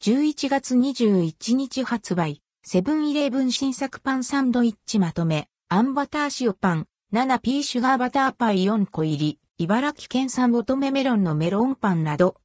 11月21日発売、セブンイレブン新作パンサンドイッチまとめ、あんバター塩パン、7P シュガーバターパイ4個入り、茨城県産乙女メロンのメロンパンなど。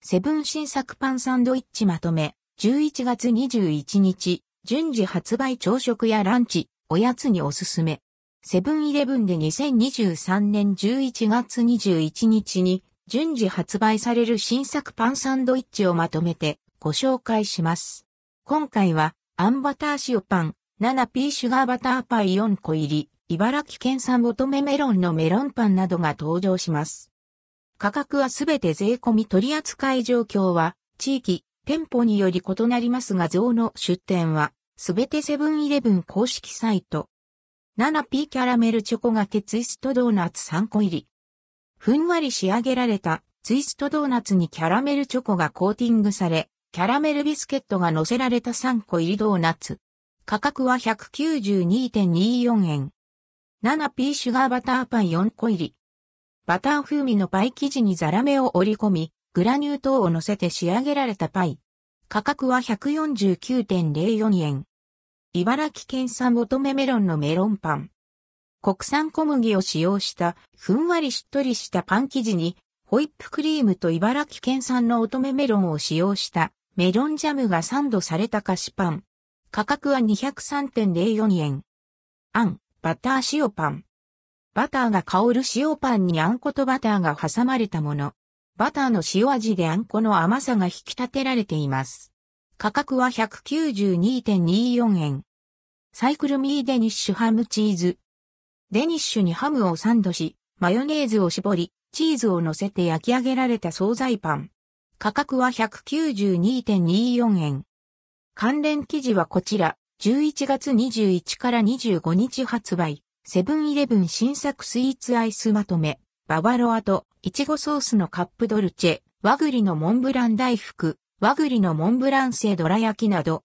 セブン新作パンサンドイッチまとめ、11月21日、順次発売朝食やランチ、おやつにおすすめ。セブンイレブンで2023年11月21日に順次発売される新作パンサンドイッチをまとめてご紹介します。今回は、あんバター塩パン、7P シュガーバターパイ4個入り、茨城県産乙女メロンのメロンパンなどが登場します。価格はすべて税込み取扱い状況は、地域、店舗により異なりますが像の出店は、すべてセブンイレブン公式サイト。7P キャラメルチョコがけツイストドーナツ3個入り。ふんわり仕上げられたツイストドーナツにキャラメルチョコがコーティングされ、キャラメルビスケットが乗せられた3個入りドーナツ。価格は192.24円。7P シュガーバターパイ4個入り。バター風味のパイ生地にザラメを折り込み、グラニュー糖を乗せて仕上げられたパイ。価格は149.04円。茨城県産乙女メロンのメロンパン。国産小麦を使用したふんわりしっとりしたパン生地にホイップクリームと茨城県産の乙女メロンを使用したメロンジャムがサンドされた菓子パン。価格は203.04円。あん、バター塩パン。バターが香る塩パンにあんことバターが挟まれたもの。バターの塩味であんこの甘さが引き立てられています。価格は192.24円。サイクルミーデニッシュハムチーズ。デニッシュにハムをサンドし、マヨネーズを絞り、チーズを乗せて焼き上げられた惣菜パン。価格は192.24円。関連記事はこちら、11月21から25日発売、セブンイレブン新作スイーツアイスまとめ、ババロアとイチゴソースのカップドルチェ、和栗のモンブラン大福、和栗のモンブラン製どら焼きなど、